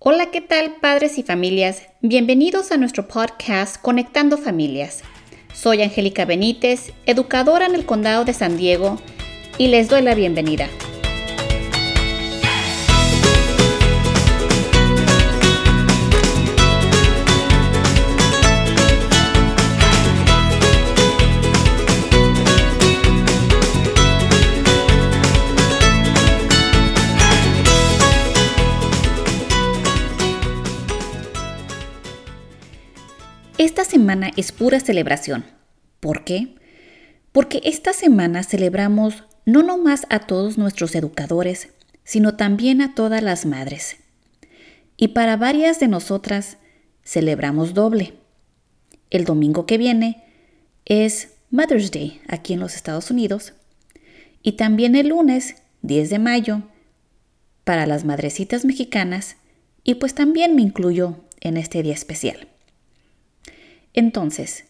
Hola, ¿qué tal padres y familias? Bienvenidos a nuestro podcast Conectando Familias. Soy Angélica Benítez, educadora en el condado de San Diego, y les doy la bienvenida. Es pura celebración. ¿Por qué? Porque esta semana celebramos no nomás a todos nuestros educadores, sino también a todas las madres. Y para varias de nosotras celebramos doble. El domingo que viene es Mother's Day aquí en los Estados Unidos y también el lunes 10 de mayo para las madrecitas mexicanas y pues también me incluyo en este día especial. Entonces,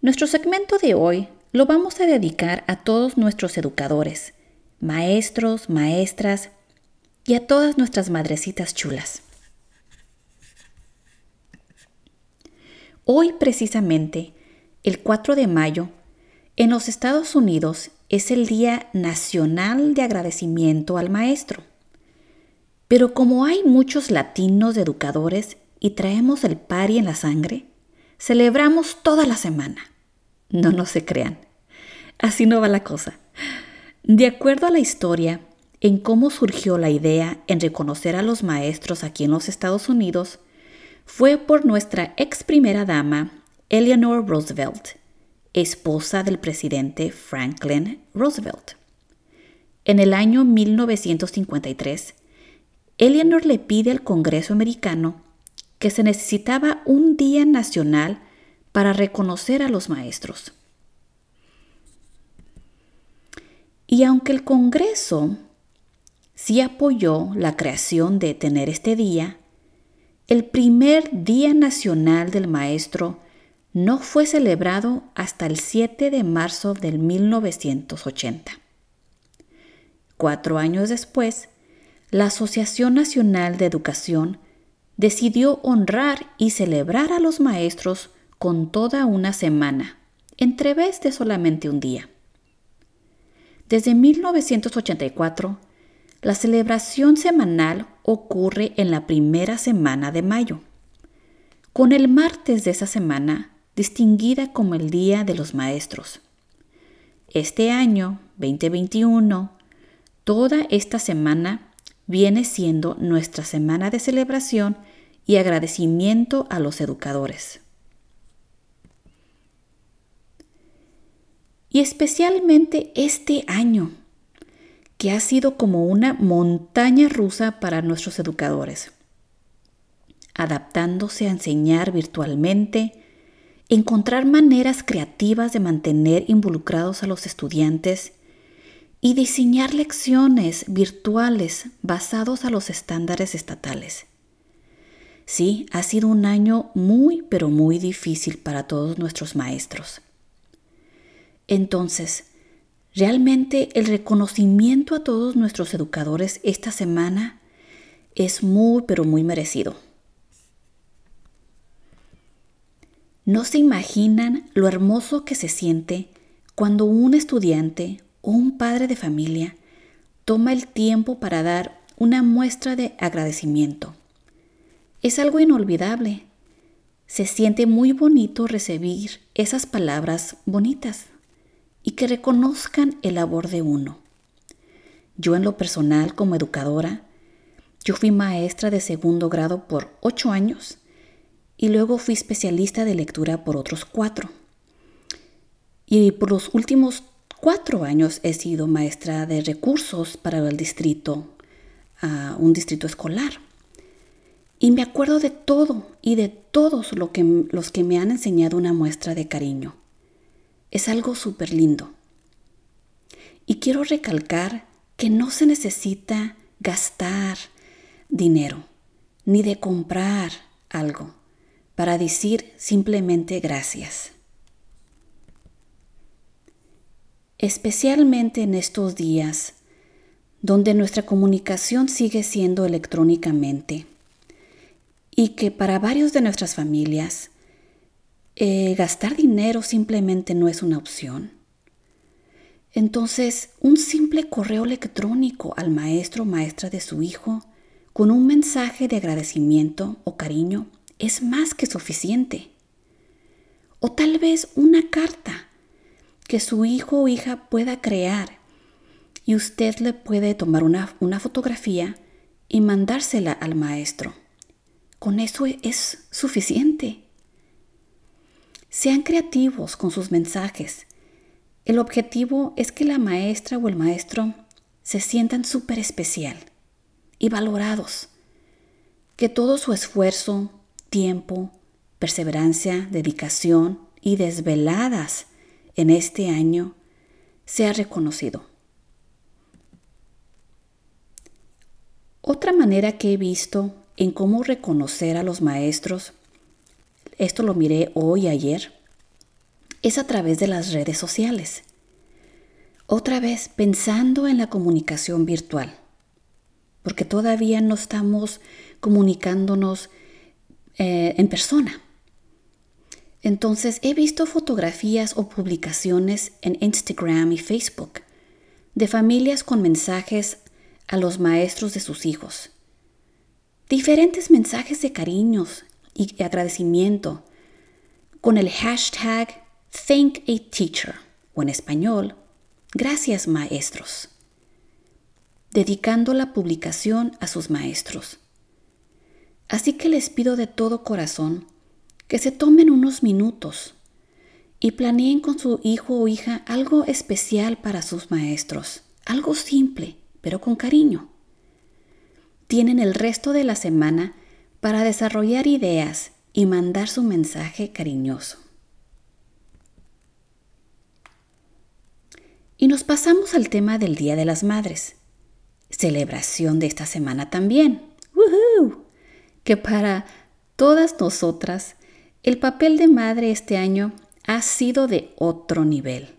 nuestro segmento de hoy lo vamos a dedicar a todos nuestros educadores, maestros, maestras y a todas nuestras madrecitas chulas. Hoy precisamente, el 4 de mayo, en los Estados Unidos es el Día Nacional de Agradecimiento al Maestro. Pero como hay muchos latinos educadores y traemos el pari en la sangre, Celebramos toda la semana. No, no se crean. Así no va la cosa. De acuerdo a la historia, en cómo surgió la idea en reconocer a los maestros aquí en los Estados Unidos, fue por nuestra ex primera dama, Eleanor Roosevelt, esposa del presidente Franklin Roosevelt. En el año 1953, Eleanor le pide al Congreso americano que se necesitaba un día nacional para reconocer a los maestros. Y aunque el Congreso sí apoyó la creación de tener este día, el primer Día Nacional del Maestro no fue celebrado hasta el 7 de marzo del 1980. Cuatro años después, la Asociación Nacional de Educación decidió honrar y celebrar a los maestros con toda una semana, en vez de solamente un día. Desde 1984, la celebración semanal ocurre en la primera semana de mayo, con el martes de esa semana distinguida como el Día de los Maestros. Este año, 2021, toda esta semana viene siendo nuestra semana de celebración y agradecimiento a los educadores. Y especialmente este año, que ha sido como una montaña rusa para nuestros educadores, adaptándose a enseñar virtualmente, encontrar maneras creativas de mantener involucrados a los estudiantes y diseñar lecciones virtuales basados a los estándares estatales. Sí, ha sido un año muy, pero muy difícil para todos nuestros maestros. Entonces, realmente el reconocimiento a todos nuestros educadores esta semana es muy, pero muy merecido. No se imaginan lo hermoso que se siente cuando un estudiante o un padre de familia toma el tiempo para dar una muestra de agradecimiento. Es algo inolvidable. Se siente muy bonito recibir esas palabras bonitas y que reconozcan el labor de uno. Yo en lo personal como educadora, yo fui maestra de segundo grado por ocho años y luego fui especialista de lectura por otros cuatro. Y por los últimos cuatro años he sido maestra de recursos para el distrito, un distrito escolar. Y me acuerdo de todo y de todos los que me han enseñado una muestra de cariño. Es algo súper lindo. Y quiero recalcar que no se necesita gastar dinero ni de comprar algo para decir simplemente gracias. especialmente en estos días, donde nuestra comunicación sigue siendo electrónicamente. Y que para varios de nuestras familias eh, gastar dinero simplemente no es una opción. Entonces, un simple correo electrónico al maestro o maestra de su hijo con un mensaje de agradecimiento o cariño es más que suficiente. O tal vez una carta que su hijo o hija pueda crear y usted le puede tomar una, una fotografía y mandársela al maestro. Con eso es suficiente. Sean creativos con sus mensajes. El objetivo es que la maestra o el maestro se sientan súper especial y valorados. Que todo su esfuerzo, tiempo, perseverancia, dedicación y desveladas en este año sea reconocido. Otra manera que he visto en cómo reconocer a los maestros, esto lo miré hoy y ayer, es a través de las redes sociales. Otra vez pensando en la comunicación virtual, porque todavía no estamos comunicándonos eh, en persona. Entonces he visto fotografías o publicaciones en Instagram y Facebook de familias con mensajes a los maestros de sus hijos diferentes mensajes de cariños y agradecimiento con el hashtag Thank a Teacher o en español, Gracias Maestros, dedicando la publicación a sus maestros. Así que les pido de todo corazón que se tomen unos minutos y planeen con su hijo o hija algo especial para sus maestros, algo simple, pero con cariño tienen el resto de la semana para desarrollar ideas y mandar su mensaje cariñoso. Y nos pasamos al tema del Día de las Madres, celebración de esta semana también. ¡Woohoo! Que para todas nosotras el papel de madre este año ha sido de otro nivel.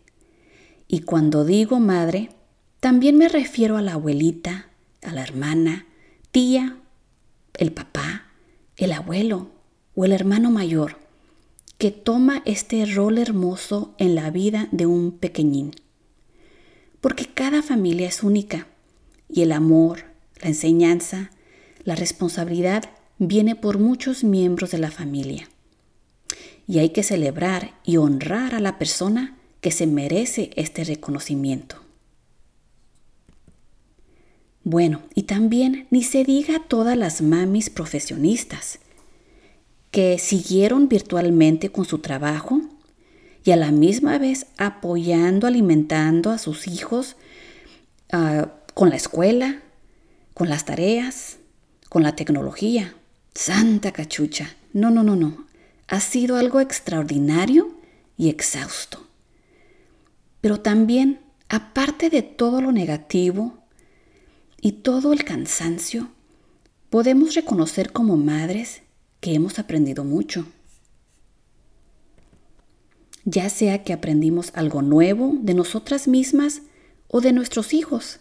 Y cuando digo madre, también me refiero a la abuelita, a la hermana, tía, el papá, el abuelo o el hermano mayor que toma este rol hermoso en la vida de un pequeñín. Porque cada familia es única y el amor, la enseñanza, la responsabilidad viene por muchos miembros de la familia. Y hay que celebrar y honrar a la persona que se merece este reconocimiento. Bueno, y también ni se diga todas las mamis profesionistas que siguieron virtualmente con su trabajo y a la misma vez apoyando, alimentando a sus hijos ah, con la escuela, con las tareas, con la tecnología. Santa cachucha. No, no, no, no. Ha sido algo extraordinario y exhausto. Pero también, aparte de todo lo negativo, y todo el cansancio, podemos reconocer como madres que hemos aprendido mucho. Ya sea que aprendimos algo nuevo de nosotras mismas o de nuestros hijos.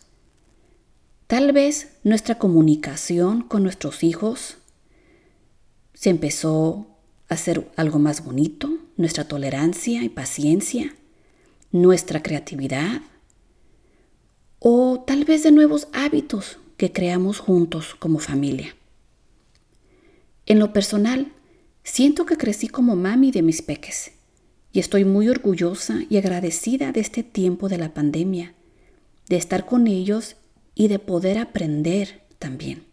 Tal vez nuestra comunicación con nuestros hijos se empezó a hacer algo más bonito, nuestra tolerancia y paciencia, nuestra creatividad, o tal vez de nuevos hábitos que creamos juntos como familia. En lo personal, siento que crecí como mami de mis peques y estoy muy orgullosa y agradecida de este tiempo de la pandemia, de estar con ellos y de poder aprender también.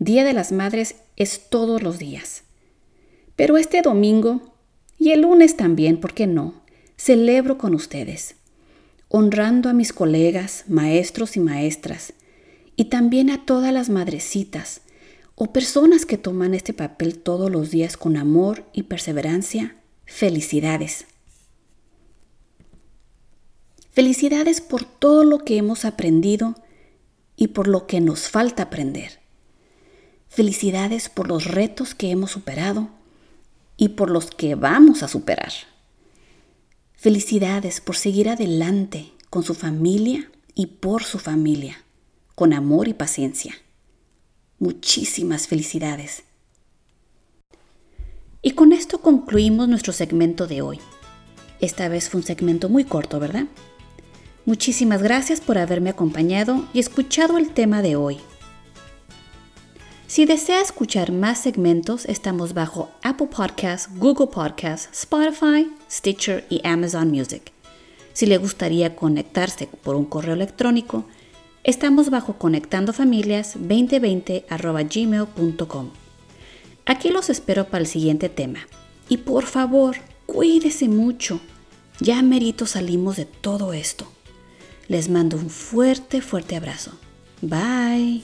Día de las Madres es todos los días, pero este domingo y el lunes también, ¿por qué no? Celebro con ustedes honrando a mis colegas, maestros y maestras, y también a todas las madrecitas o personas que toman este papel todos los días con amor y perseverancia. Felicidades. Felicidades por todo lo que hemos aprendido y por lo que nos falta aprender. Felicidades por los retos que hemos superado y por los que vamos a superar. Felicidades por seguir adelante con su familia y por su familia, con amor y paciencia. Muchísimas felicidades. Y con esto concluimos nuestro segmento de hoy. Esta vez fue un segmento muy corto, ¿verdad? Muchísimas gracias por haberme acompañado y escuchado el tema de hoy. Si desea escuchar más segmentos, estamos bajo Apple Podcasts, Google Podcasts, Spotify, Stitcher y Amazon Music. Si le gustaría conectarse por un correo electrónico, estamos bajo conectandofamilias2020.gmail.com. Aquí los espero para el siguiente tema. Y por favor, cuídese mucho. Ya merito salimos de todo esto. Les mando un fuerte, fuerte abrazo. Bye.